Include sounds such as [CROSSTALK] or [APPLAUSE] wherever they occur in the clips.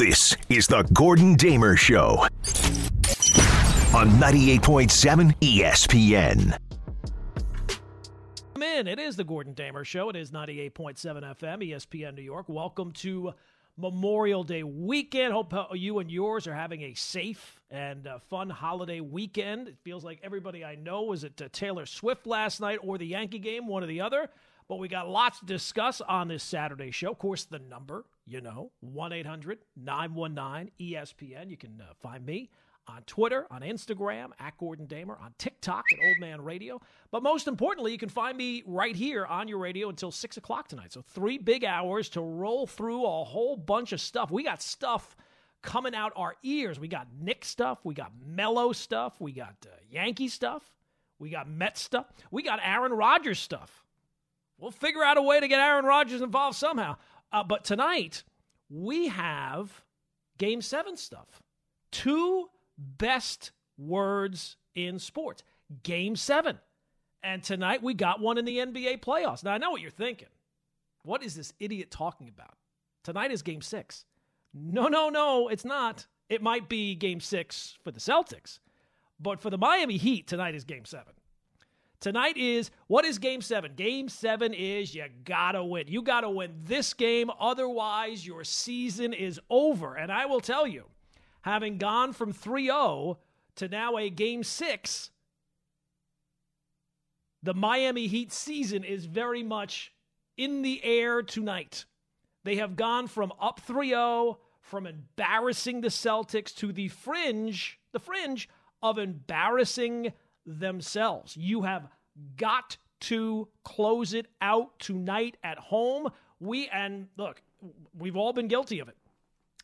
This is the Gordon Damer Show on 98.7 ESPN. Come in. It is the Gordon Damer Show. It is 98.7 FM, ESPN New York. Welcome to Memorial Day weekend. Hope you and yours are having a safe and uh, fun holiday weekend. It feels like everybody I know was at uh, Taylor Swift last night or the Yankee game, one or the other. But we got lots to discuss on this Saturday show. Of course, the number, you know, 1 800 919 ESPN. You can uh, find me on Twitter, on Instagram, at Gordon Damer, on TikTok at Old Man Radio. But most importantly, you can find me right here on your radio until 6 o'clock tonight. So, three big hours to roll through a whole bunch of stuff. We got stuff coming out our ears. We got Knick stuff, we got Melo stuff, we got uh, Yankee stuff, we got Met stuff, we got Aaron Rodgers stuff. We'll figure out a way to get Aaron Rodgers involved somehow. Uh, but tonight, we have game seven stuff. Two best words in sports. Game seven. And tonight, we got one in the NBA playoffs. Now, I know what you're thinking. What is this idiot talking about? Tonight is game six. No, no, no, it's not. It might be game six for the Celtics. But for the Miami Heat, tonight is game seven. Tonight is what is game seven? Game seven is you gotta win. You gotta win this game, otherwise, your season is over. And I will tell you, having gone from 3 0 to now a game six, the Miami Heat season is very much in the air tonight. They have gone from up 3 0, from embarrassing the Celtics to the fringe, the fringe of embarrassing themselves. You have got to close it out tonight at home. We, and look, we've all been guilty of it,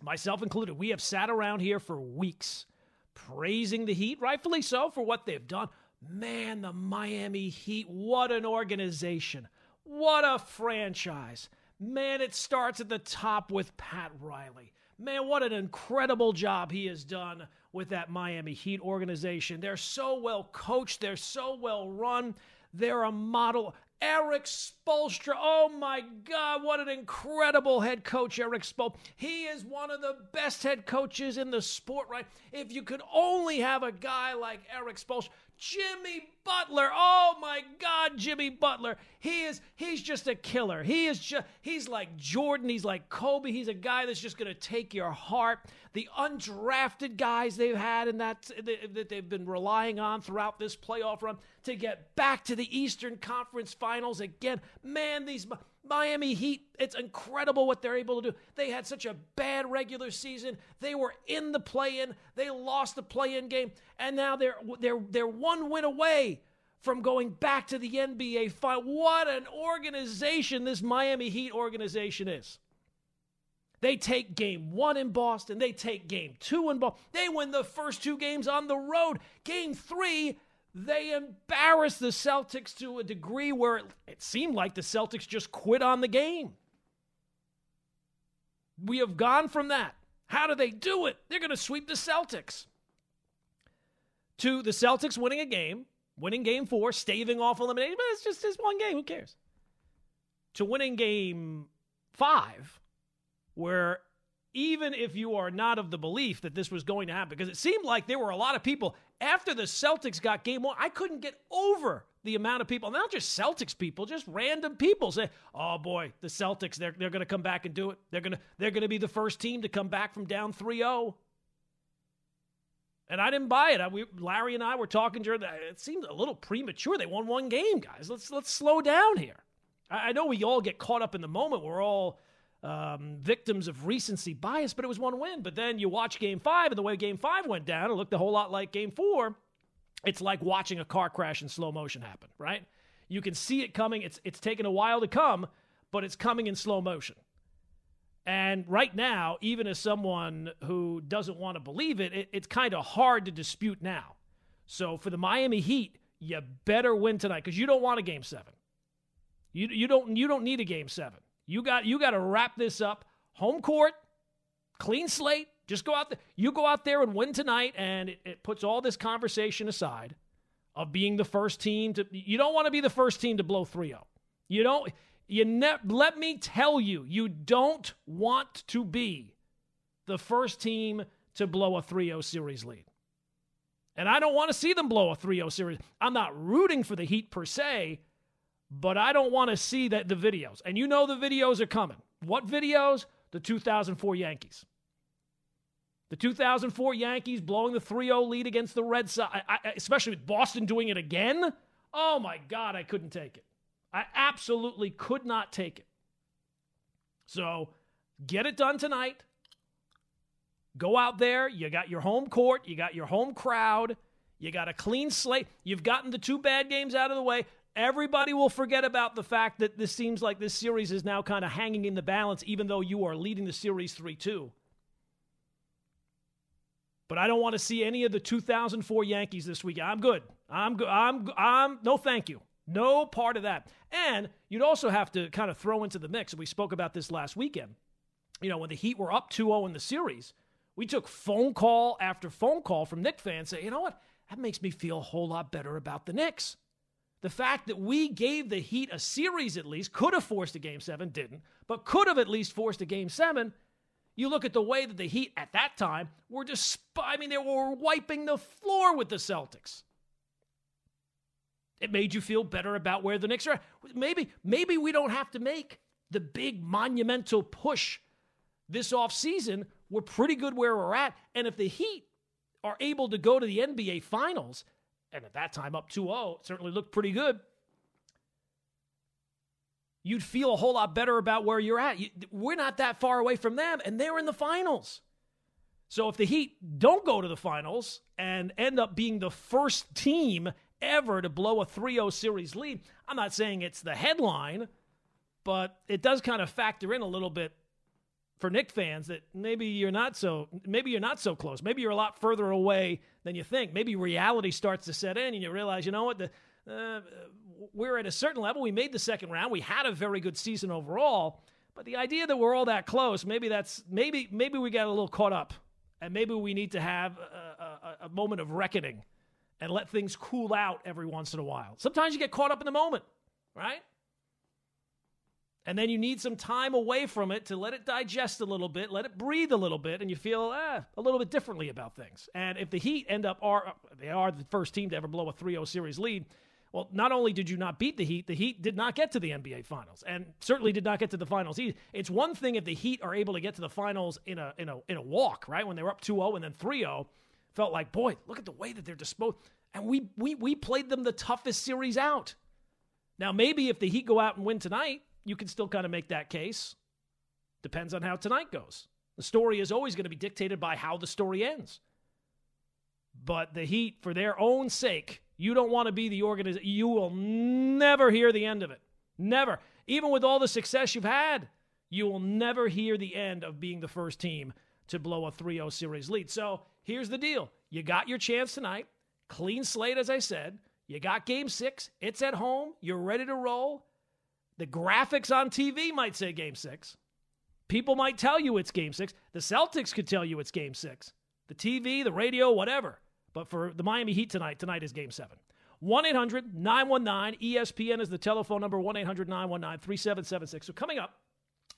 myself included. We have sat around here for weeks praising the Heat, rightfully so, for what they've done. Man, the Miami Heat, what an organization. What a franchise. Man, it starts at the top with Pat Riley. Man, what an incredible job he has done with that Miami Heat organization. They're so well coached, they're so well run, they're a model. Erik Spoelstra, oh my God, what an incredible head coach, Erik Spoelstra. He is one of the best head coaches in the sport, right? If you could only have a guy like Erik Spoelstra, Jimmy Butler. Oh my God, Jimmy Butler. He is he's just a killer. He is just he's like Jordan, he's like Kobe. He's a guy that's just going to take your heart. The undrafted guys they've had and that that they've been relying on throughout this playoff run to get back to the Eastern Conference Finals again. Man, these Miami Heat, it's incredible what they're able to do. They had such a bad regular season. They were in the play-in. They lost the play-in game, and now they're they're they're one win away from going back to the NBA final. What an organization this Miami Heat organization is. They take game one in Boston. They take game two in Boston. They win the first two games on the road. Game three, they embarrassed the Celtics to a degree where it, it seemed like the Celtics just quit on the game. We have gone from that. How do they do it? They're going to sweep the Celtics. To the Celtics winning a game, winning game four, staving off elimination, but it's just this one game. Who cares? To winning game five, where even if you are not of the belief that this was going to happen, because it seemed like there were a lot of people after the Celtics got game one, I couldn't get over the amount of people, not just Celtics people, just random people say, "Oh boy, the Celtics, they're they're going to come back and do it. They're going to they're going to be the first team to come back from down 3-0." And I didn't buy it. I, we, Larry and I were talking during that. It seemed a little premature. They won one game, guys. Let's let's slow down here. I, I know we all get caught up in the moment. We're all um, victims of recency bias, but it was one win. But then you watch game five, and the way game five went down, it looked a whole lot like game four. It's like watching a car crash in slow motion happen, right? You can see it coming. It's, it's taken a while to come, but it's coming in slow motion. And right now, even as someone who doesn't want to believe it, it it's kind of hard to dispute now. So for the Miami Heat, you better win tonight because you don't want a game seven. You, you, don't, you don't need a game seven. You got you got to wrap this up. Home court, clean slate. Just go out there. You go out there and win tonight, and it, it puts all this conversation aside of being the first team to. You don't want to be the first team to blow 3-0. You don't. You ne- let me tell you, you don't want to be the first team to blow a 3 0 series lead. And I don't want to see them blow a 3 0 series. I'm not rooting for the Heat per se, but I don't want to see that the videos. And you know the videos are coming. What videos? The 2004 Yankees. The 2004 Yankees blowing the 3 0 lead against the Red Sox, especially with Boston doing it again. Oh my God, I couldn't take it. I absolutely could not take it. So get it done tonight. Go out there. You got your home court. You got your home crowd. You got a clean slate. You've gotten the two bad games out of the way. Everybody will forget about the fact that this seems like this series is now kind of hanging in the balance, even though you are leading the series 3 2. But I don't want to see any of the 2004 Yankees this week. I'm good. I'm good. I'm, I'm, no thank you. No part of that. And you'd also have to kind of throw into the mix, we spoke about this last weekend. You know, when the Heat were up 2 0 in the series, we took phone call after phone call from Knick fans saying, you know what? That makes me feel a whole lot better about the Knicks. The fact that we gave the Heat a series at least, could have forced a game seven, didn't, but could have at least forced a game seven. You look at the way that the Heat at that time were just, I mean, they were wiping the floor with the Celtics. It made you feel better about where the Knicks are. Maybe, maybe we don't have to make the big monumental push this offseason we're pretty good where we're at. And if the Heat are able to go to the NBA Finals, and at that time up 2 0, certainly looked pretty good, you'd feel a whole lot better about where you're at. We're not that far away from them, and they're in the finals. So if the Heat don't go to the finals and end up being the first team ever to blow a 3 0 series lead, I'm not saying it's the headline, but it does kind of factor in a little bit for Knick fans that maybe you're not so maybe you're not so close. Maybe you're a lot further away than you think. Maybe reality starts to set in and you realize, you know what, the, uh, we're at a certain level. We made the second round. We had a very good season overall, but the idea that we're all that close, maybe that's maybe maybe we got a little caught up, and maybe we need to have a, a, a moment of reckoning and let things cool out every once in a while. Sometimes you get caught up in the moment, right? And then you need some time away from it to let it digest a little bit, let it breathe a little bit, and you feel eh, a little bit differently about things. And if the Heat end up are they are the first team to ever blow a 3-0 series lead, well, not only did you not beat the Heat, the Heat did not get to the NBA Finals, and certainly did not get to the finals. It's one thing if the Heat are able to get to the finals in a in a in a walk, right? When they were up 2-0 and then 3-0, felt like, boy, look at the way that they're disposed. And we we we played them the toughest series out. Now maybe if the Heat go out and win tonight, you can still kind of make that case. Depends on how tonight goes. The story is always going to be dictated by how the story ends. But the Heat, for their own sake, you don't want to be the organization. You will never hear the end of it. Never. Even with all the success you've had, you will never hear the end of being the first team to blow a 3 0 series lead. So here's the deal you got your chance tonight. Clean slate, as I said. You got game six. It's at home. You're ready to roll. The graphics on TV might say game six. People might tell you it's game six. The Celtics could tell you it's game six. The TV, the radio, whatever. But for the Miami Heat tonight, tonight is game seven. 1 800 919 ESPN is the telephone number 1 800 919 3776. So coming up,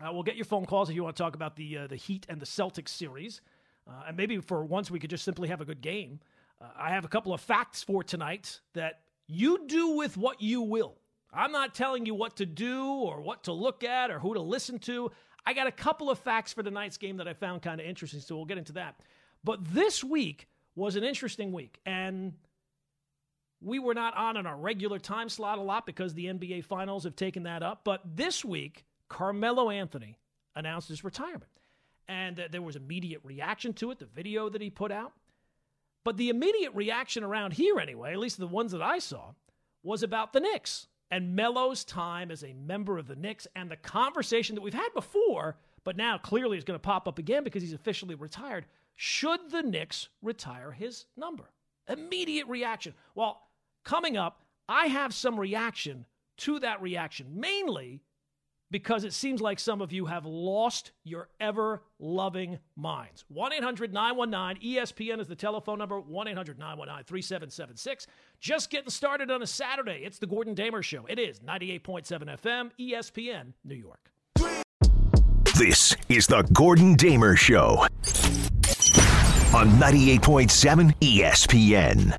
uh, we'll get your phone calls if you want to talk about the, uh, the Heat and the Celtics series. Uh, and maybe for once we could just simply have a good game. Uh, I have a couple of facts for tonight that you do with what you will. I'm not telling you what to do or what to look at or who to listen to. I got a couple of facts for tonight's game that I found kind of interesting, so we'll get into that. But this week was an interesting week, and we were not on in our regular time slot a lot because the NBA Finals have taken that up. But this week, Carmelo Anthony announced his retirement, and uh, there was immediate reaction to it, the video that he put out. But the immediate reaction around here, anyway, at least the ones that I saw, was about the Knicks and Melo's time as a member of the Knicks and the conversation that we've had before, but now clearly is going to pop up again because he's officially retired. Should the Knicks retire his number? Immediate reaction. Well, coming up, I have some reaction to that reaction, mainly because it seems like some of you have lost your ever loving minds. 1 800 919 ESPN is the telephone number 1 800 919 3776. Just getting started on a Saturday. It's the Gordon Damer Show. It is 98.7 FM, ESPN, New York. This is the Gordon Damer Show. on 98.7 ESPN.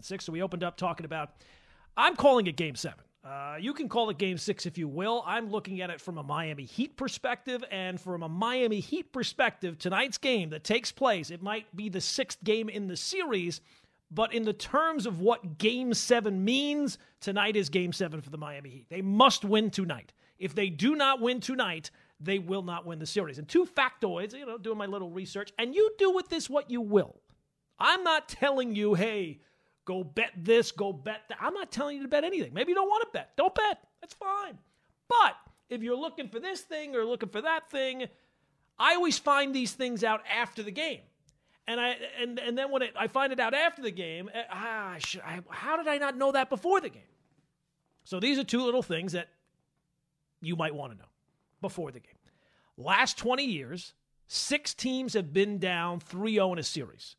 Six. So we opened up talking about. I'm calling it Game Seven. Uh, you can call it Game Six if you will. I'm looking at it from a Miami Heat perspective, and from a Miami Heat perspective, tonight's game that takes place, it might be the sixth game in the series, but in the terms of what Game Seven means, tonight is Game Seven for the Miami Heat. They must win tonight. If they do not win tonight, they will not win the series. And two factoids, you know, doing my little research, and you do with this what you will. I'm not telling you, hey, go bet this, go bet that. I'm not telling you to bet anything. Maybe you don't want to bet. Don't bet. That's fine. But if you're looking for this thing or looking for that thing, I always find these things out after the game. And I and and then when it, I find it out after the game, eh, ah, should, I, how did I not know that before the game? So these are two little things that you might want to know before the game. Last 20 years, six teams have been down 3 0 in a series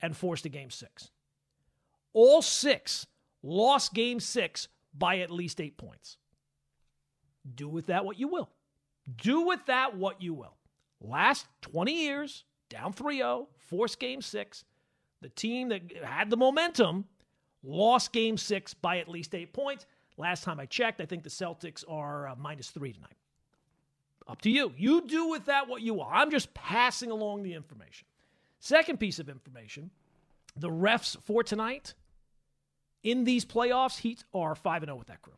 and forced a game six. All six lost game six by at least eight points. Do with that what you will. Do with that what you will. Last 20 years, down 3 0, forced game six. The team that had the momentum lost game six by at least eight points. Last time I checked, I think the Celtics are uh, minus three tonight. Up to you. You do with that what you will. I'm just passing along the information. Second piece of information the refs for tonight in these playoffs, Heat are 5 0 with that crew.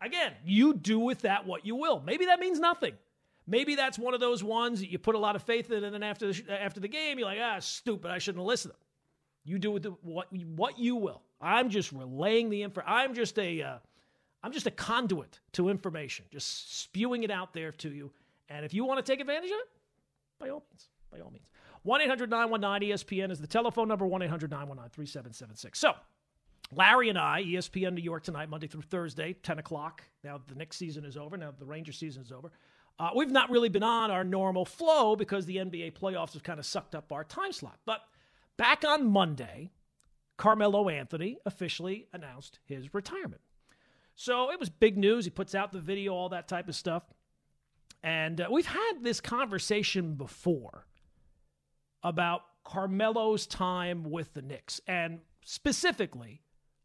Again, you do with that what you will. Maybe that means nothing. Maybe that's one of those ones that you put a lot of faith in, and then after the, after the game, you're like, ah, stupid, I shouldn't have listened to them. You do with the, what, what you will. I'm just relaying the info. I'm just a. uh, just a conduit to information, just spewing it out there to you. And if you want to take advantage of it, by all means, by all means. 1 800 919 ESPN is the telephone number, 1 800 919 3776. So, Larry and I, ESPN New York tonight, Monday through Thursday, 10 o'clock. Now the Knicks season is over. Now the Ranger season is over. Uh, we've not really been on our normal flow because the NBA playoffs have kind of sucked up our time slot. But back on Monday, Carmelo Anthony officially announced his retirement. So it was big news. He puts out the video, all that type of stuff. And uh, we've had this conversation before about Carmelo's time with the Knicks. And specifically,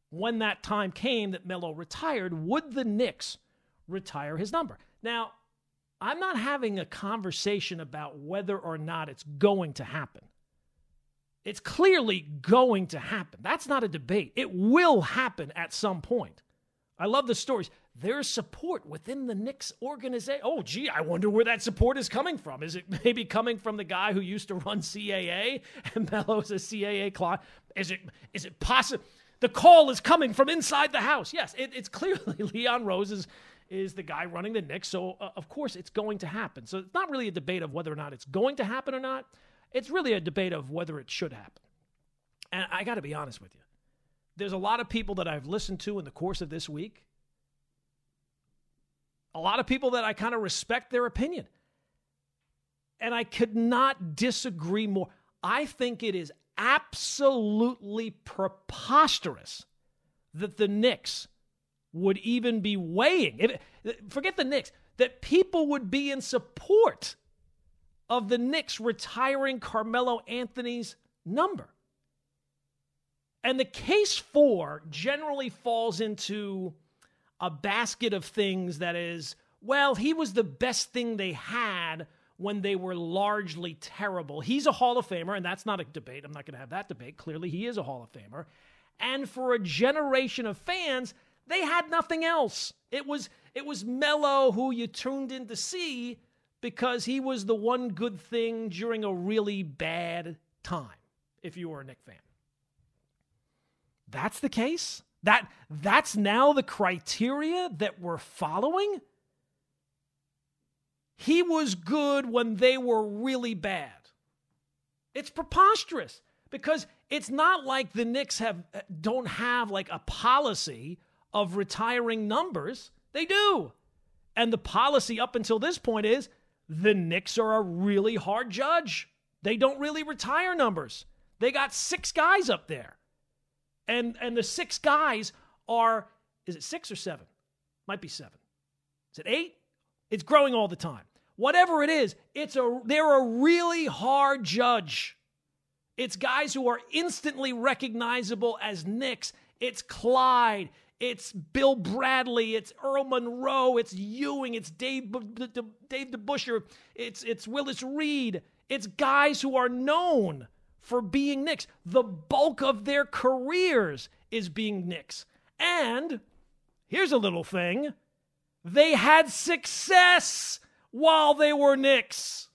when that time came that Melo retired, would the Knicks retire his number? Now, I'm not having a conversation about whether or not it's going to happen. It's clearly going to happen. That's not a debate. It will happen at some point. I love the stories. There's support within the Knicks organization. Oh, gee, I wonder where that support is coming from. Is it [LAUGHS] maybe coming from the guy who used to run CAA and [LAUGHS] Melo's a CAA client? Is it is it possible? The call is coming from inside the house. Yes, it, it's [LAUGHS] clearly Leon Rose is, is the guy running the Knicks. So, uh, of course, it's going to happen. So, it's not really a debate of whether or not it's going to happen or not. It's really a debate of whether it should happen. And I got to be honest with you. There's a lot of people that I've listened to in the course of this week. A lot of people that I kind of respect their opinion. And I could not disagree more. I think it is absolutely preposterous that the Knicks would even be weighing. forget the Knicks, that people would be in support of the Knicks retiring Carmelo Anthony's number. And the case for generally falls into a basket of things that is, well, he was the best thing they had when they were largely terrible. He's a Hall of Famer, and that's not a debate. I'm not going to have that debate. Clearly, he is a Hall of Famer. And for a generation of fans, they had nothing else. It was it was Melo who you tuned in to see because he was the one good thing during a really bad time. If you were a Knick fan, that's the case. That that's now the criteria that we're following. He was good when they were really bad. It's preposterous because it's not like the Knicks have uh, don't have like a policy of retiring numbers. They do. And the policy up until this point is the Knicks are a really hard judge. They don't really retire numbers. They got six guys up there. And and the six guys are is it 6 or 7? Might be 7. Is it 8? It's growing all the time. Whatever it is, it's a they're a really hard judge. It's guys who are instantly recognizable as Knicks. It's Clyde. It's Bill Bradley. It's Earl Monroe. It's Ewing. It's Dave, Dave DeBusschere. It's, it's Willis Reed. It's guys who are known for being Knicks. The bulk of their careers is being Knicks. And here's a little thing they had success while they were Knicks.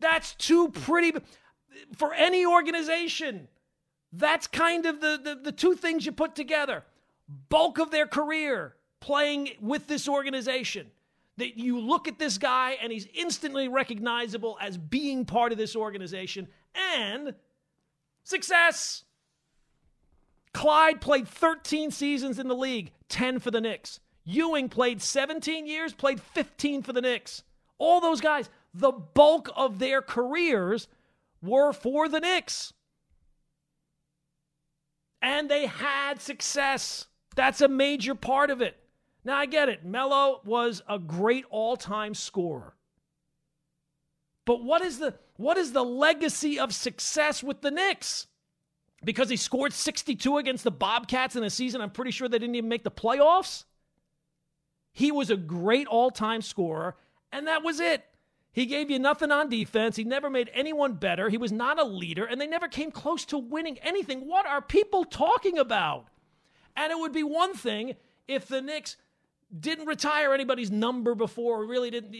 That's too pretty for any organization. That's kind of the, the, the two things you put together. Bulk of their career playing with this organization. That you look at this guy and he's instantly recognizable as being part of this organization and success. Clyde played 13 seasons in the league, 10 for the Knicks. Ewing played 17 years, played 15 for the Knicks. All those guys, the bulk of their careers were for the Knicks. And they had success. That's a major part of it. Now, I get it. Melo was a great all time scorer. But what is, the, what is the legacy of success with the Knicks? Because he scored 62 against the Bobcats in a season, I'm pretty sure they didn't even make the playoffs. He was a great all time scorer, and that was it. He gave you nothing on defense. He never made anyone better. He was not a leader, and they never came close to winning anything. What are people talking about? And it would be one thing if the Knicks didn't retire anybody's number before, really didn't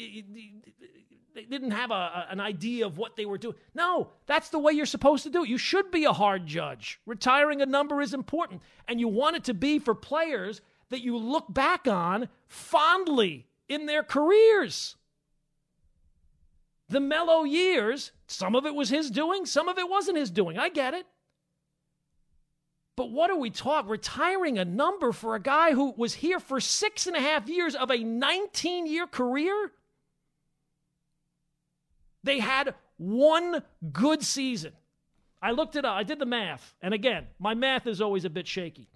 they didn't have a, an idea of what they were doing. No, that's the way you're supposed to do it. You should be a hard judge. Retiring a number is important, and you want it to be for players that you look back on fondly in their careers. The Melo years, some of it was his doing, some of it wasn't his doing. I get it. But what are we taught? Retiring a number for a guy who was here for six and a half years of a 19 year career? They had one good season. I looked it up, I did the math. And again, my math is always a bit shaky.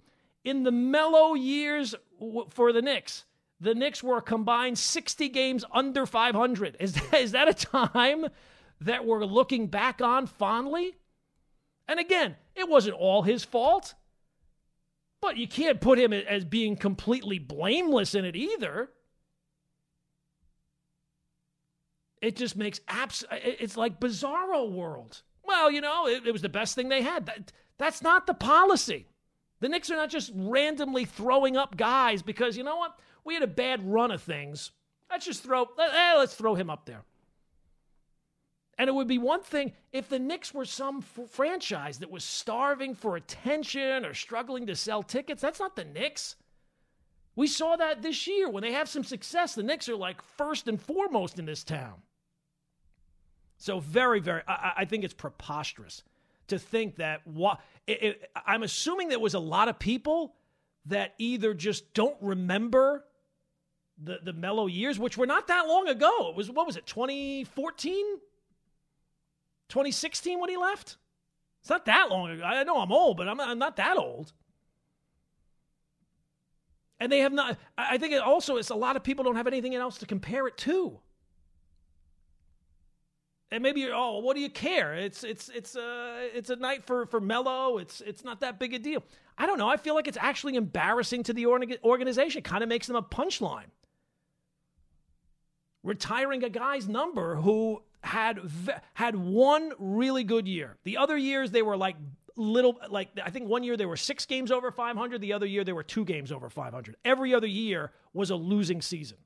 In the Melo years for the Knicks, the Knicks were combined 60 games under 500. Is that, is that a time that we're looking back on fondly? And again, it wasn't all his fault, but you can't put him as being completely blameless in it either. It just makes abs. It's like bizarro world. Well, you know, it, it was the best thing they had. That, that's not the policy. The Knicks are not just randomly throwing up guys because you know what? we had a bad run of things. Let's just throw, eh, let's throw him up there. And it would be one thing if the Knicks were some f- franchise that was starving for attention or struggling to sell tickets. That's not the Knicks. We saw that this year. When they have some success, the Knicks are like first and foremost in this town. So, very, very, I, I think it's preposterous to think that what I'm assuming there was a lot of people that either just don't remember the the Melo years, which were not that long ago. It was what was it, 2014? 2016 when he left? It's not that long ago. I know I'm old, but I'm, I'm not that old. And they have not. I think it also it's a lot of people don't have anything else to compare it to. And maybe you're, oh, what do you care? It's it's it's a uh, it's a night for for Melo. It's it's not that big a deal. I don't know. I feel like it's actually embarrassing to the organization. Kind of makes them a punchline retiring a guy's number who had had one really good year. The other years they were like little like I think one year they were 6 games over 500, the other year they were 2 games over 500. Every other year was a losing season.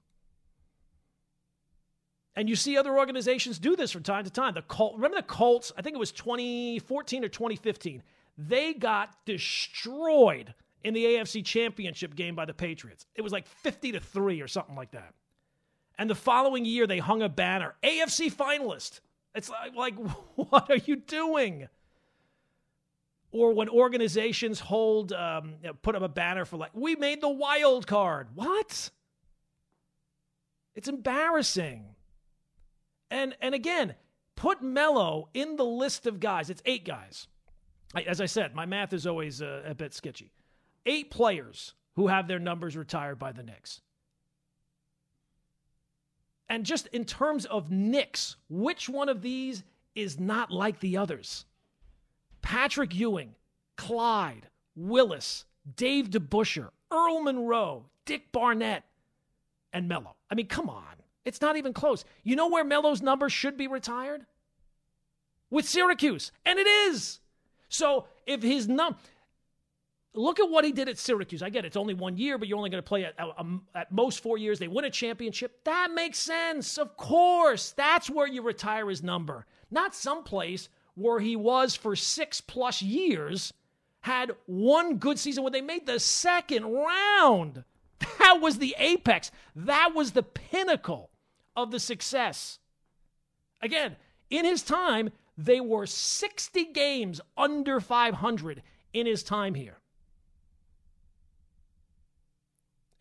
And you see other organizations do this from time to time. The Colt, remember the Colts? I think it was 2014 or 2015. They got destroyed in the AFC Championship game by the Patriots. It was like 50 to 3 or something like that. And the following year, they hung a banner AFC finalist. It's like, like [LAUGHS] what are you doing? Or when organizations hold, um, put up a banner for like, we made the wild card. What? It's embarrassing. And and again, put Melo in the list of guys. It's eight guys. As I said, my math is always a, a bit sketchy. Eight players who have their numbers retired by the Knicks. And just in terms of Knicks, which one of these is not like the others? Patrick Ewing, Clyde, Willis, Dave DeBusschere, Earl Monroe, Dick Barnett, and Melo. I mean, come on. It's not even close. You know where Melo's number should be retired? With Syracuse. And it is. So if his num look at what he did at Syracuse. I get it, it's only one year, but you're only going to play at, um, at most four years. They win a championship. That makes sense. Of course. That's where you retire his number. Not someplace where he was for six plus years, had one good season when they made the second round. That was the apex. That was the pinnacle of the success. Again, in his time, they were 60 games under 500 in his time here.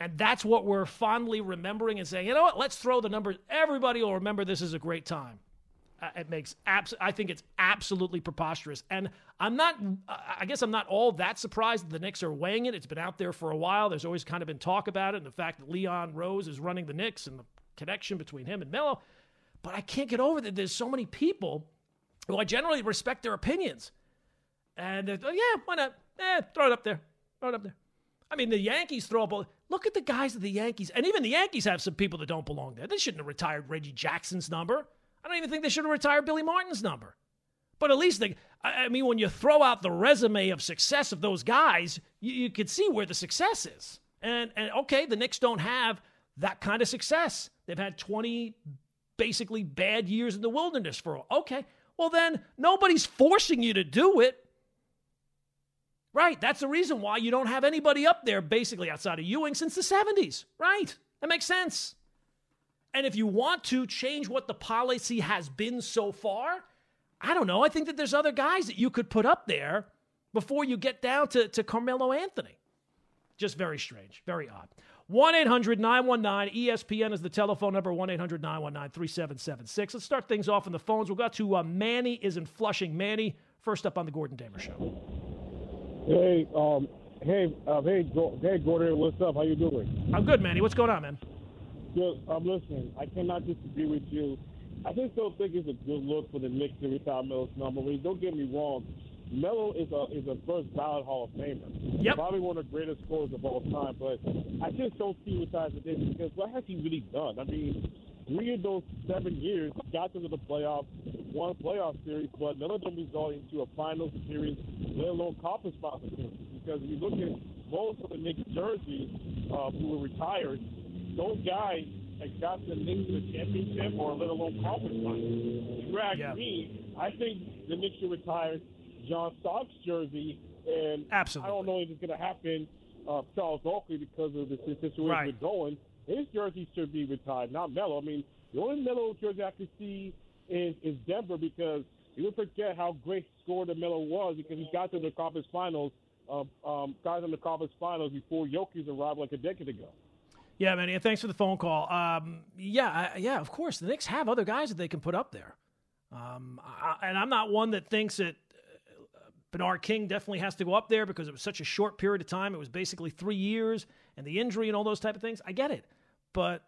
And that's what we're fondly remembering and saying, you know what, let's throw the numbers. Everybody will remember this is a great time. Uh, it makes abs- I think it's absolutely preposterous. And I'm not, I guess I'm not all that surprised that the Knicks are weighing it. It's been out there for a while. There's always kind of been talk about it and the fact that Leon Rose is running the Knicks and the connection between him and Melo. But I can't get over that there's so many people who I generally respect their opinions. And oh, yeah, why not? Eh, throw it up there. Throw it up there. I mean, the Yankees throw up. Look at the guys of the Yankees. And even the Yankees have some people that don't belong there. They shouldn't have retired Reggie Jackson's number. I don't even think they should have retired Billy Martin's number. But at least, I mean, when you throw out the resume of success of those guys, you, you can see where the success is. And, and okay, the Knicks don't have that kind of success. They've had 20 basically bad years in the wilderness for all. okay. Well, then nobody's forcing you to do it. Right. That's the reason why you don't have anybody up there basically outside of Ewing since the 70s. Right. That makes sense. And if you want to change what the policy has been so far, I don't know. I think that there's other guys that you could put up there before you get down to, to Carmelo Anthony. Just very strange, very odd. 1 800 919 ESPN is the telephone number 1 800 919 3776. Let's start things off on the phones. We'll go to uh, Manny is in Flushing. Manny, first up on the Gordon Damer Show. Hey, um, hey, uh, hey, hey, Gordon, what's up? How you doing? I'm good, Manny. What's going on, man? Good. I'm listening. I cannot disagree with you. I just don't think it's a good look for the Knicks to retire number. Don't get me wrong. Melo is a is a first ballot Hall of Famer. Yep. Probably one of the greatest scorers of all time. But I just don't see retiring this because what has he really done? I mean, three of those seven years got them to the playoffs, won a playoff series, but none of them resulted into a finals series, let alone conference finals series. Because if you look at most of the Knicks jerseys uh, who were retired, those guys that got the Knicks the championship or let alone conference finals. If you ask yeah. me, I think the Knicks should retire John Starks jersey, and Absolutely. I don't know if it's going to happen. Uh, Charles Oakley because of the situation right. we're going his jersey should be retired, not Melo. I mean, the only Melo jersey I can see is, is Denver because you forget how great scorer the Melo was because he got to the conference finals, uh, um, got in the conference finals before Jokic arrived like a decade ago. Yeah, man. Yeah, thanks for the phone call. Um, yeah, yeah. Of course, the Knicks have other guys that they can put up there, um, I, and I'm not one that thinks that Bernard King definitely has to go up there because it was such a short period of time. It was basically three years, and the injury and all those type of things. I get it, but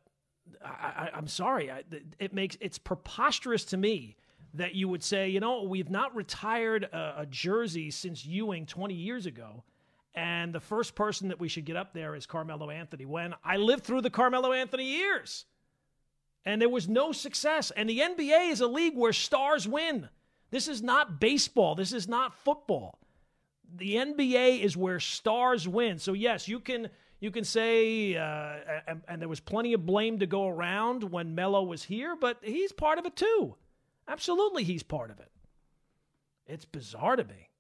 I, am sorry. I, it makes it's preposterous to me that you would say, you know, we've not retired a, a, jersey since Ewing 20 years ago, and the first person that we should get up there is Carmelo Anthony. When I lived through the Carmelo Anthony years, and there was no success. And the NBA is a league where stars win. This is not baseball. This is not football. The NBA is where stars win. So yes, you can you can say, uh, and, and, there was plenty of blame to go around when Melo was here, but he's part of it too. Absolutely, he's part of it. It's bizarre to me.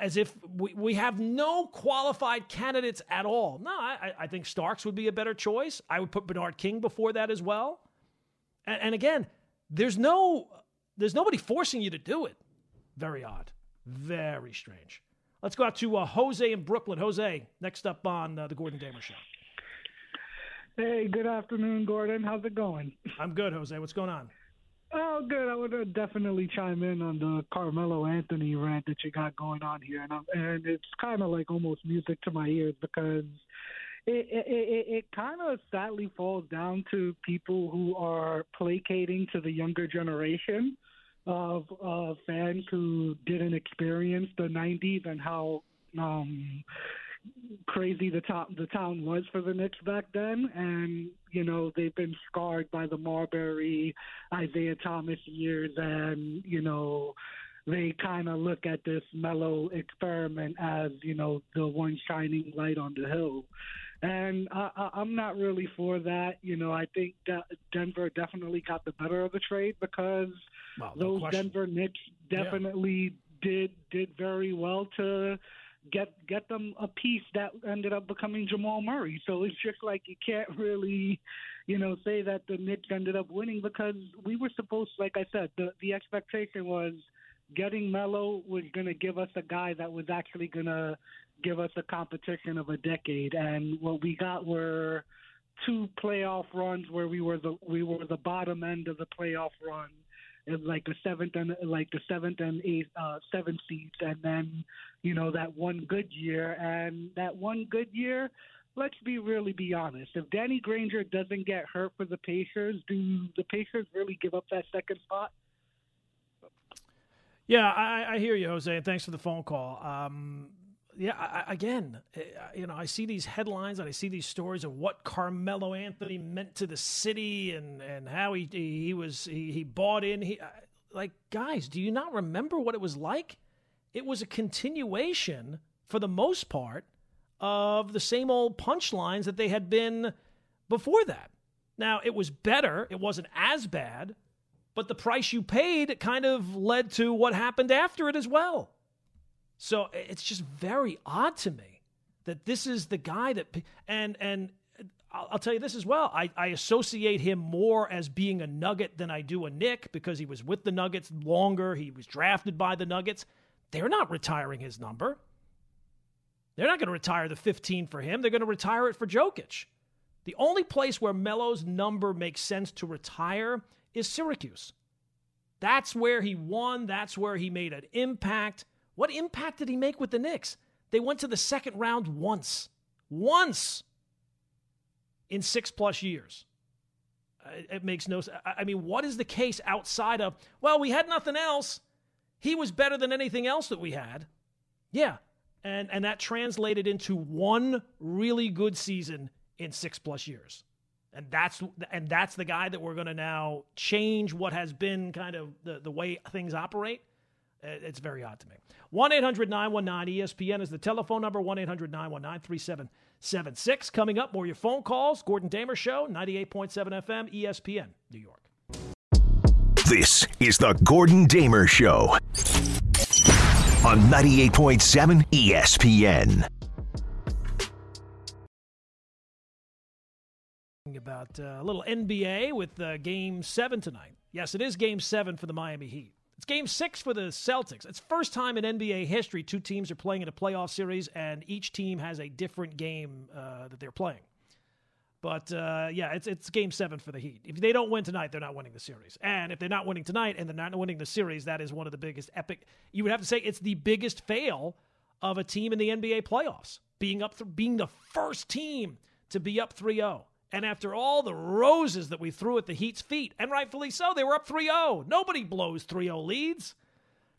As if we, we have no qualified candidates at all. No, I, I think Starks would be a better choice. I would put Bernard King before that as well. And, and again, there's no there's nobody forcing you to do it. Very odd. Very strange. Let's go out to uh, Jose in Brooklyn. Jose, next up on uh, the Gordon Damer Show. Hey, good afternoon, Gordon. How's it going? I'm good, Jose. What's going on? Oh, good. I would uh, definitely chime in on the Carmelo Anthony rant that you got going on here, and I'm, and it's kind of like almost music to my ears because it it, it, it kind of sadly falls down to people who are placating to the younger generation of uh, fans who didn't experience the '90s and how um, crazy the town the town was for the Knicks back then, and you know they've been scarred by the Marbury, Isiah Thomas years, and you know they kind of look at this Melo experiment as you know the one shining light on the hill. And I, I, I'm not really for that. You know, I think that Denver definitely got the better of the trade because those question. Denver Knicks definitely yeah. did did very well to get get them a piece that ended up becoming Jamal Murray. So it's just like you can't really, you know, say that the Knicks ended up winning because we were supposed, like I said, the the expectation was getting Melo was going to give us a guy that was actually going to give us a competition of a decade, and what we got were two playoff runs where we were the we were the bottom end of the playoff run. Like the seventh and like the seventh and eighth uh seventh seeds. And then you know that one good year. And that one good year let's be really be honest. If danny granger doesn't get hurt for the pacers do the pacers really give up that second spot? Yeah i, I hear you jose and thanks for the phone call. Um yeah, I, again, eh, you know, I see these headlines and I see these stories of what Carmelo Anthony meant to the city and, and how he he was he, he bought in. He like guys, do you not remember what it was like? It was a continuation, for the most part, of the same old punchlines that they had been before that. Now it was better; it wasn't as bad, but the price you paid kind of led to what happened after it as well. So it's just very odd to me that this is the guy that and and uh, I'll, tell you this as well. I, I associate him more as being a Nugget than I do a Knick because he was with the Nuggets longer. He was drafted by the Nuggets. They're not retiring his number. They're not going to retire the 15 for him. They're going to retire it for Jokic. The only place where Melo's number makes sense to retire is Syracuse. That's where he won. That's where he made an impact. What impact did he make with the Knicks? They went to the second round once. Once in six plus years. Uh, it makes no sense. I mean, what is the case outside of, well, we had nothing else. He was better than anything else that we had. Yeah. And, and that translated into one really good season in six plus years. And that's and that's the guy that we're going to now change what has been kind of the, the way things operate. It's very odd to me. 1 800 919 ESPN is the telephone number 1 800 919 3776. Coming up, more your phone calls. Gordon Damer Show, 98.7 FM, ESPN, New York. This is the Gordon Damer Show on 98.7 ESPN. About uh, a little NBA with uh, Game 7 tonight. Yes, it is Game 7 for the Miami Heat. It's game six for the Celtics. It's first time in NBA history two teams are playing in a playoff series, and each team has a different game uh, that they're playing. But uh, yeah, it's it's game seven for the Heat. If they don't win tonight, they're not winning the series. And if they're not winning tonight and they're not winning the series, that is one of the biggest epic. You would have to say it's the biggest fail of a team in the NBA playoffs, being up, th- being the first team to be up 3-0. And after all the roses that we threw at the Heat's feet, and rightfully so, they were up 3 0. Nobody blows 3 0 leads.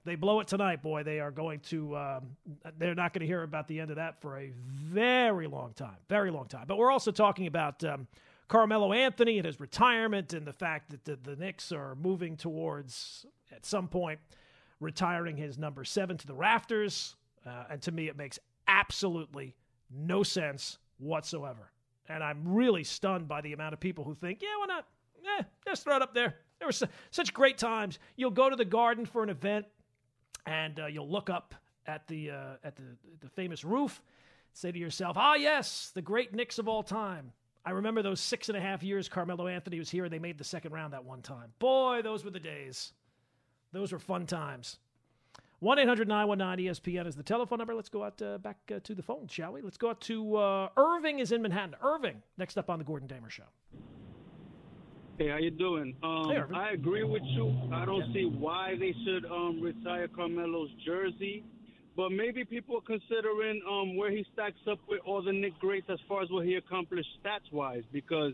They blow it tonight, boy. They are going to, um, they're not going to hear about the end of that for a very long time. Very long time. But we're also talking about um, Carmelo Anthony and his retirement and the fact that the, the Knicks are moving towards, at some point, retiring his number seven to the rafters. Uh, and to me, it makes absolutely no sense whatsoever. And I'm really stunned by the amount of people who think, yeah, why not? Eh, just throw it up there. There were su- such great times. You'll go to the garden for an event, and uh, you'll look up at the uh, at the the famous roof, say to yourself, "Ah, yes, the great Knicks of all time." I remember those six and a half years Carmelo Anthony was here, and they made the second round that one time. Boy, those were the days. Those were fun times. 1 800 919 ESPN is the telephone number. Let's go out uh, back uh, to the phone, shall we? Let's go out to uh, Irving is in Manhattan. Irving, next up on the Gordon Damer Show. Hey, how you doing? Um, hey, I agree with you. I don't see why they should um, retire Carmelo's jersey. but maybe people are considering um, where he stacks up with all the Knick greats as far as what he accomplished stats wise. Because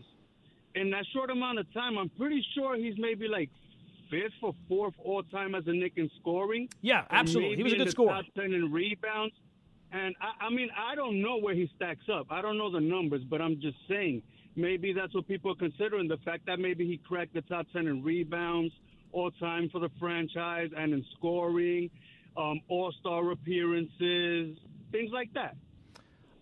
in that short amount of time, I'm pretty sure he's maybe like fifth or fourth all time as a Knick in scoring. Yeah, absolutely. He was a good scorer. Top ten in rebounds. And I, I mean, I don't know where he stacks up. I don't know the numbers, but I'm just saying maybe that's what people are considering. The fact that maybe he cracked the top ten in rebounds all time for the franchise and in scoring um, All Star appearances, things like that.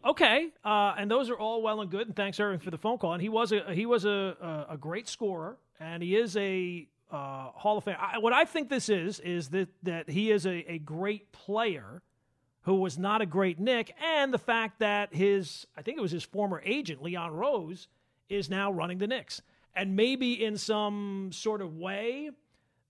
Okay, uh, and those are all well and good. And thanks, Irving, for the phone call. And he was a he was a a, a great scorer, and he is a uh, Hall of Fame. I, what I think this is is that that he is a, a great player who was not a great Knick, and the fact that his I think it was his former agent Leon Rose is now running the Knicks, and maybe in some sort of way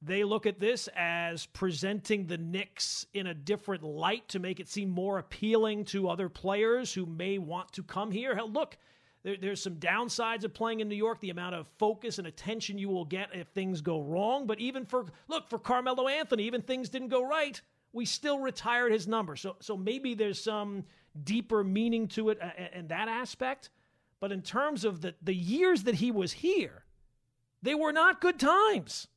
they look at this as presenting the Knicks in a different light to make it seem more appealing to other players who may want to come here. Hell, look, there, there's some downsides of playing in New York, the amount of focus and attention you will get if things go wrong. But even for, look, for Carmelo Anthony, even things didn't go right, we still retired his number. So, so maybe there's some deeper meaning to it in that aspect. But in terms of the, the years that he was here, they were not good times.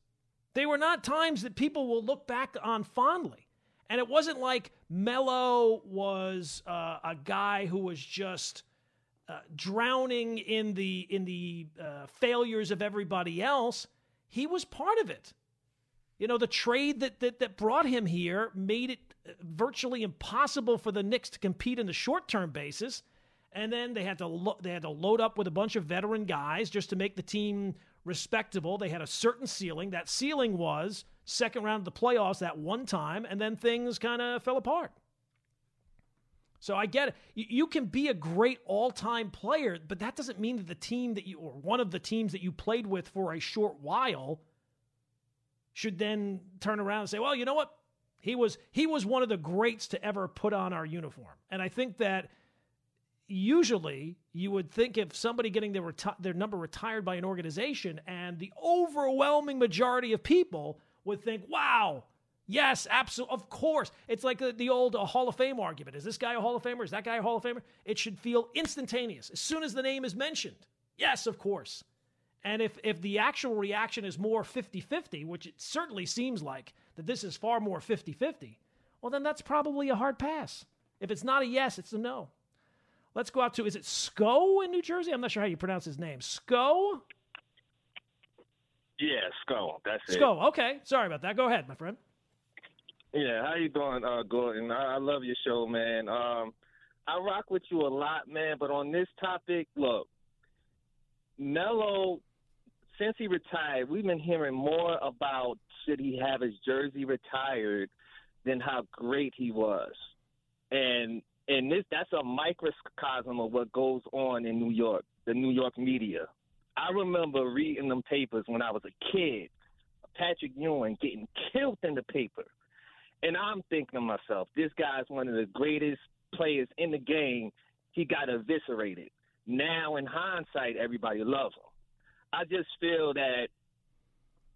They were not times that people will look back on fondly. And it wasn't like Melo was uh, a guy who was just uh, drowning in the in the uh, failures of everybody else. He was part of it. You know, the trade that, that that brought him here made it uh, virtually impossible for the Knicks to compete in the short term basis. And then they had to lo- they had to load up with a bunch of veteran guys just to make the team respectable. They had a certain ceiling. That ceiling was second round of the playoffs that one time, and then things kind of fell apart. So I get it. You can be a great all time player, but that doesn't mean that the team that you, or one of the teams that you played with for a short while, should then turn around and say, well, you know what? He was he was one of the greats to ever put on our uniform. And I think that usually you would think if somebody getting their reti- their number retired by an organization and the overwhelming majority of people would think wow yes absolutely of course it's like the, the old uh, hall of fame argument is this guy a hall of famer is that guy a hall of famer it should feel instantaneous as soon as the name is mentioned yes of course and if if the actual reaction is more 50-50 which it certainly seems like that this is far more 50-50 well then that's probably a hard pass if it's not a yes it's a no Let's go out to is it Sco in New Jersey? I'm not sure how you pronounce his name. Sco? Yeah, Sco. That's it. Sco. Okay. Sorry about that. Go ahead, my friend. Yeah, how you doing, uh, Gordon? I, I love your show, man. Um, I rock with you a lot, man. But on this topic, look, Melo, since he retired, we've been hearing more about should he have his jersey retired than how great he was. And and this that's a microcosm of what goes on in New York, the New York media. I remember reading them papers when I was a kid, Patrick Ewing getting killed in the paper. And I'm thinking to myself, this guy's one of the greatest players in the game. He got eviscerated. Now, in hindsight, everybody loves him. I just feel that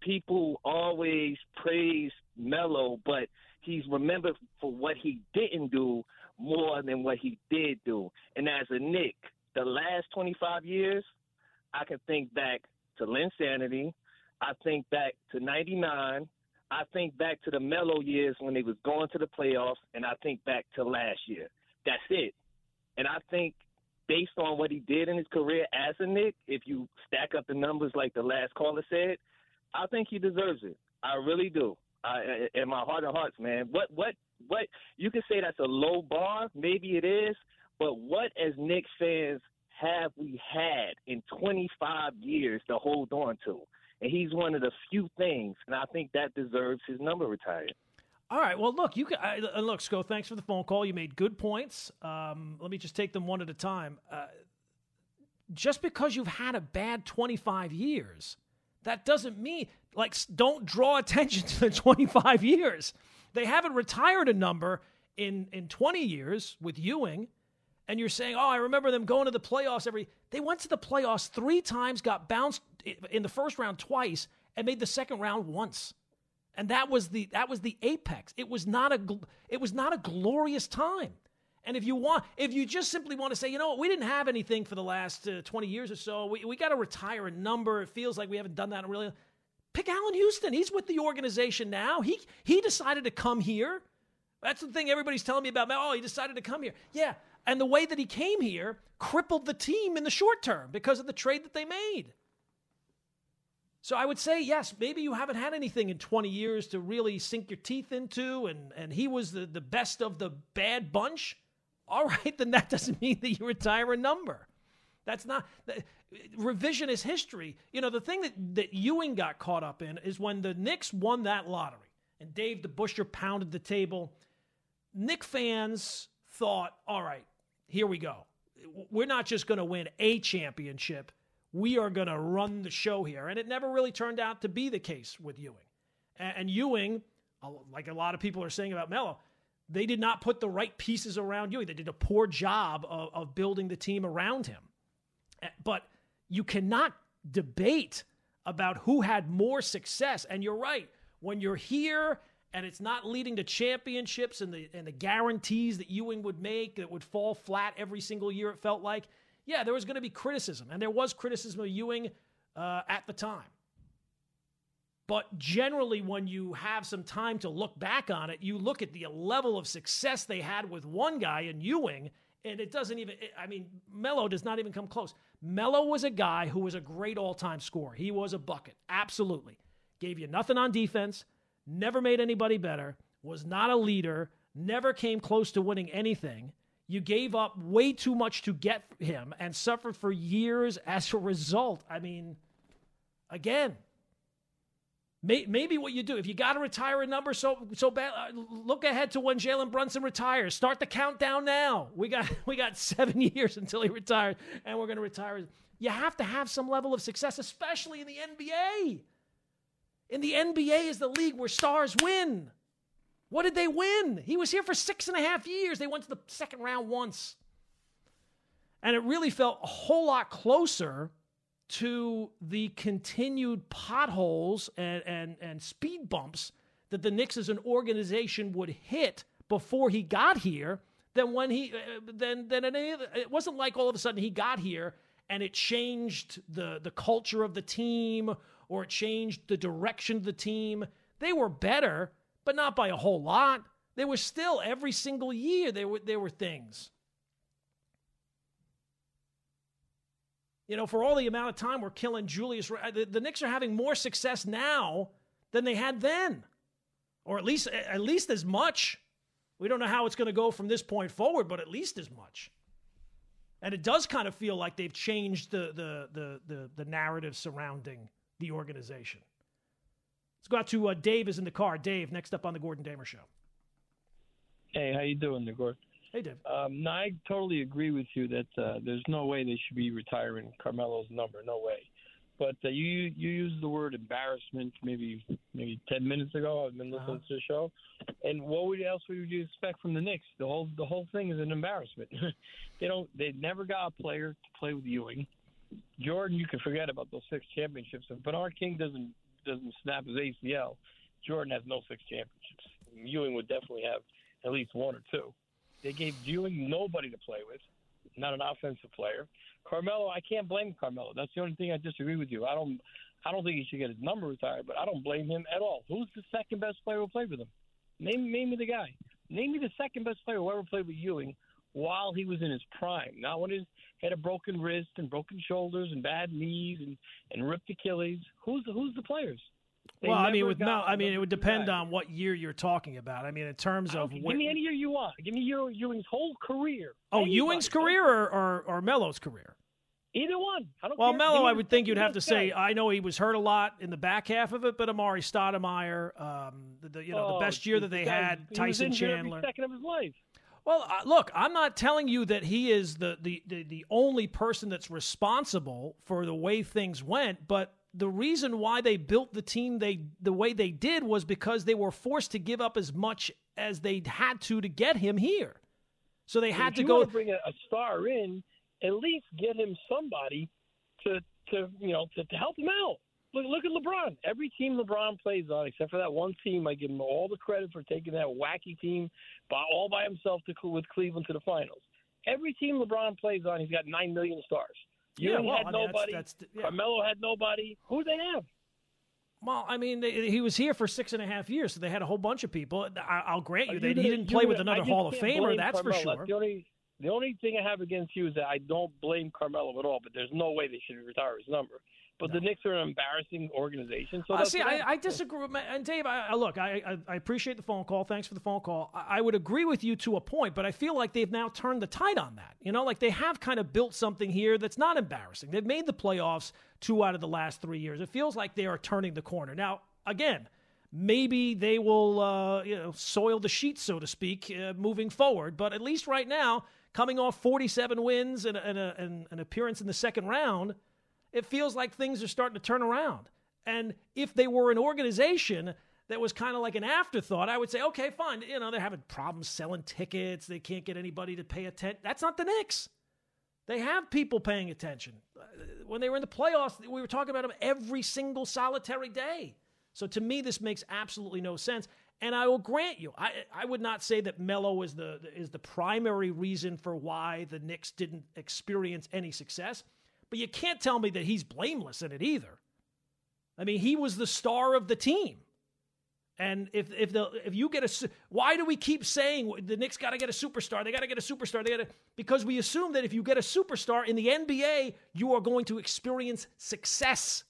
people always praise Melo, but he's remembered for what he didn't do more than what he did do. And as a Knick, the last 25 years, I can think back to Linsanity. I think back to 99. I think back to the Melo years when they was going to the playoffs, and I think back to last year. That's it. And I think based on what he did in his career as a Knick, if you stack up the numbers like the last caller said, I think he deserves it. I really do. I, in my heart of hearts, man. What what what you can say that's a low bar, maybe it is, but what as Knicks fans have we had in 25 years to hold on to? And he's one of the few things, and I think that deserves his number retired. All right. Well, look, you can uh, look, Sco. Thanks for the phone call. You made good points. Um, let me just take them one at a time. Uh, just because you've had a bad 25 years, that doesn't mean like don't draw attention [LAUGHS] to the 25 years. They haven't retired a number in in 20 years with Ewing, and you're saying, "Oh, I remember them going to the playoffs every." They went to the playoffs three times, got bounced in the first round twice, and made the second round once. And that was the that was the apex. It was not a it was not a glorious time. And if you want, if you just simply want to say, you know what, we didn't have anything for the last uh, 20 years or so, we, we got to retire a number. It feels like we haven't done that in really. Pick Allan Houston. He's with the organization now. He he decided to come here. That's the thing everybody's telling me about. Oh, he decided to come here. Yeah, and the way that he came here crippled the team in the short term because of the trade that they made. So I would say, yes, maybe you haven't had anything in 20 years to really sink your teeth into, and, and he was the, the best of the bad bunch. All right, [LAUGHS] then that doesn't mean that you retire a number. That's not revisionist history. You know, the thing that, that Ewing got caught up in is when the Knicks won that lottery and Dave DeBusschere pounded the table. Knick fans thought, all right, here we go. We're not just going to win a championship we are going to run the show here. And it never really turned out to be the case with Ewing. And, Ewing, like a lot of people are saying about Melo, they did not put the right pieces around Ewing. They did a poor job of, of building the team around him. But you cannot debate about who had more success. And you're right. When you're here and it's not leading to championships and the and the guarantees that Ewing would make that would fall flat every single year, it felt like yeah, there was going to be criticism, and there was criticism of Ewing uh, at the time. But generally, when you have some time to look back on it, you look at the level of success they had with one guy in Ewing, and it doesn't even, I mean, Melo does not even come close. Melo was a guy who was a great all time scorer. He was a bucket, absolutely. Gave you nothing on defense, never made anybody better, was not a leader, never came close to winning anything. You gave up way too much to get him and suffered for years as a result. I mean, again, may, maybe what you do if you got to retire a number so so bad, uh, look ahead to when Jalen Brunson retires. Start the countdown now. We got [LAUGHS] we got seven [LAUGHS] years until he retires, and we're going to retire. You have to have some level of success, especially in the NBA. In the NBA is the league where stars win. What did they win? He was here for six and a half years. They went to the second round once. And it really felt a whole lot closer to the continued potholes and, and, and speed bumps that the Knicks as an organization would hit before he got here than when he uh, then then it wasn't like all of a sudden he got here and it changed the the culture of the team or it changed the direction of the team. They were better, but not by a whole lot. They were still every single year there were there were things. You know, for all the amount of time we're killing Julius, the, the Knicks are having more success now than they had then, or at least at least as much. We don't know how it's going to go from this point forward, but at least as much. And it does kind of feel like they've changed the the the the, the narrative surrounding the organization. Let's go out to uh, Dave is in the car. Dave, next up on the Gordon Damer Show. Hey, how you doing, Gordon? Hey, Dave. Um, no, I totally agree with you that uh, there's no way they should be retiring Carmelo's number. No way. But uh, you you used the word embarrassment maybe maybe ten minutes ago. I've been listening uh-huh. to the show, and what would else would you expect from the Knicks? The whole the whole thing is an embarrassment. [LAUGHS] they don't they never got a player to play with Ewing. Jordan, you can forget about those six championships. If Bernard King doesn't doesn't snap his ACL, Jordan has no six championships. Ewing would definitely have at least one or two. They gave Ewing nobody to play with, not an offensive player. Carmelo, I can't blame Carmelo. That's the only thing I disagree with you. I don't, I don't think he should get his number retired, but I don't blame him at all. Who's the second best player who played with him? Name, name me the guy. Name me the second best player who ever played with Ewing while he was in his prime, not when he had a broken wrist and broken shoulders and bad knees and, and ripped Achilles. Who's the, who's the players? They well, I mean, with Mel, I mean, it would depend on what year you're talking about. I mean, in terms of give me any year you want. Give me Ewing's whole career. Oh, Anybody. Ewing's career or, or, or Melo's career? Either one. I don't well, care. Melo, I would think you'd have to say. I know he was hurt a lot in the back half of it, but Amar'e Stoudemire, um, the, the, you know oh, the best year that they guy, had, Tyson Chandler, second of his life. Well, uh, look, I'm not telling you that he is the, the, the, the only person that's responsible for the way things went, but the reason why they built the team they the way they did was because they were forced to give up as much as they had to to get him here. So they had to go bring a, a, star in, at least get him somebody to to you know to, to help him out. Look, look at LeBron. Every team LeBron plays on, except for that one team, I give him all the credit for taking that wacky team by, all by himself to, with Cleveland to the finals. Every team LeBron plays on, he's got nine million stars. Yeah, well, had I mean, nobody. that's the- yeah. Carmelo had nobody. Who they have? Well, I mean, they, he was here for six and a half years, so they had a whole bunch of people. I, I'll grant you you that he didn't play with another Hall of Famer, that's for Carmelo. sure. The only the only thing I have against you is that I don't blame Carmelo at all. But there's no way they should retire his number. But the Knicks are an embarrassing organization. So Uh, see, I. I disagree and Dave. I, I look, I, I I appreciate the phone call. Thanks for the phone call. I, I would agree with you to a point, but I feel like they've now turned the tide on that. You know, like they have kind of built something here that's not embarrassing. They've made the playoffs two out of the last three years. It feels like they are turning the corner. Now, again, maybe they will, uh, you know, soil the sheet, so to speak, uh, moving forward. But at least right now, coming off 47 wins and, and, a, and an appearance in the second round it feels like things are starting to turn around. And if they were an organization that was kind of like an afterthought, I would say, okay, fine. You know, they're having problems selling tickets. They can't get anybody to pay attention. That's not the Knicks. They have people paying attention. Uh, When they were in the playoffs, we were talking about them every single solitary day. So to me, this makes absolutely no sense. And I will grant you, I, I would not say that Melo is the is the primary reason for why the Knicks didn't experience any success. But you can't tell me that he's blameless in it either. I mean, he was the star of the team. And if if the if you get a why do we keep saying the Knicks got to get a superstar? They got to get a superstar. They got to because we assume that if you get a superstar in the NBA, you are going to experience success.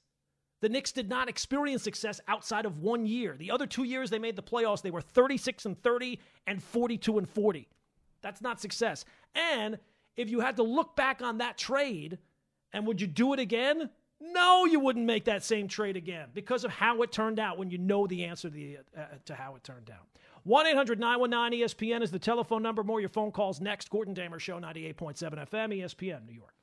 The Knicks did not experience success outside of one year. The other two years they made the playoffs, they were 36 and 30 and 42 and 40. That's not success. And if you had to look back on that trade, and would you do it again? No, you wouldn't make that same trade again because of how it turned out when you know the answer to, the, uh, to how it turned out. 1 800 919 ESPN is the telephone number. More your phone calls next. Gordon Damer Show, 98.7 FM, ESPN, New York.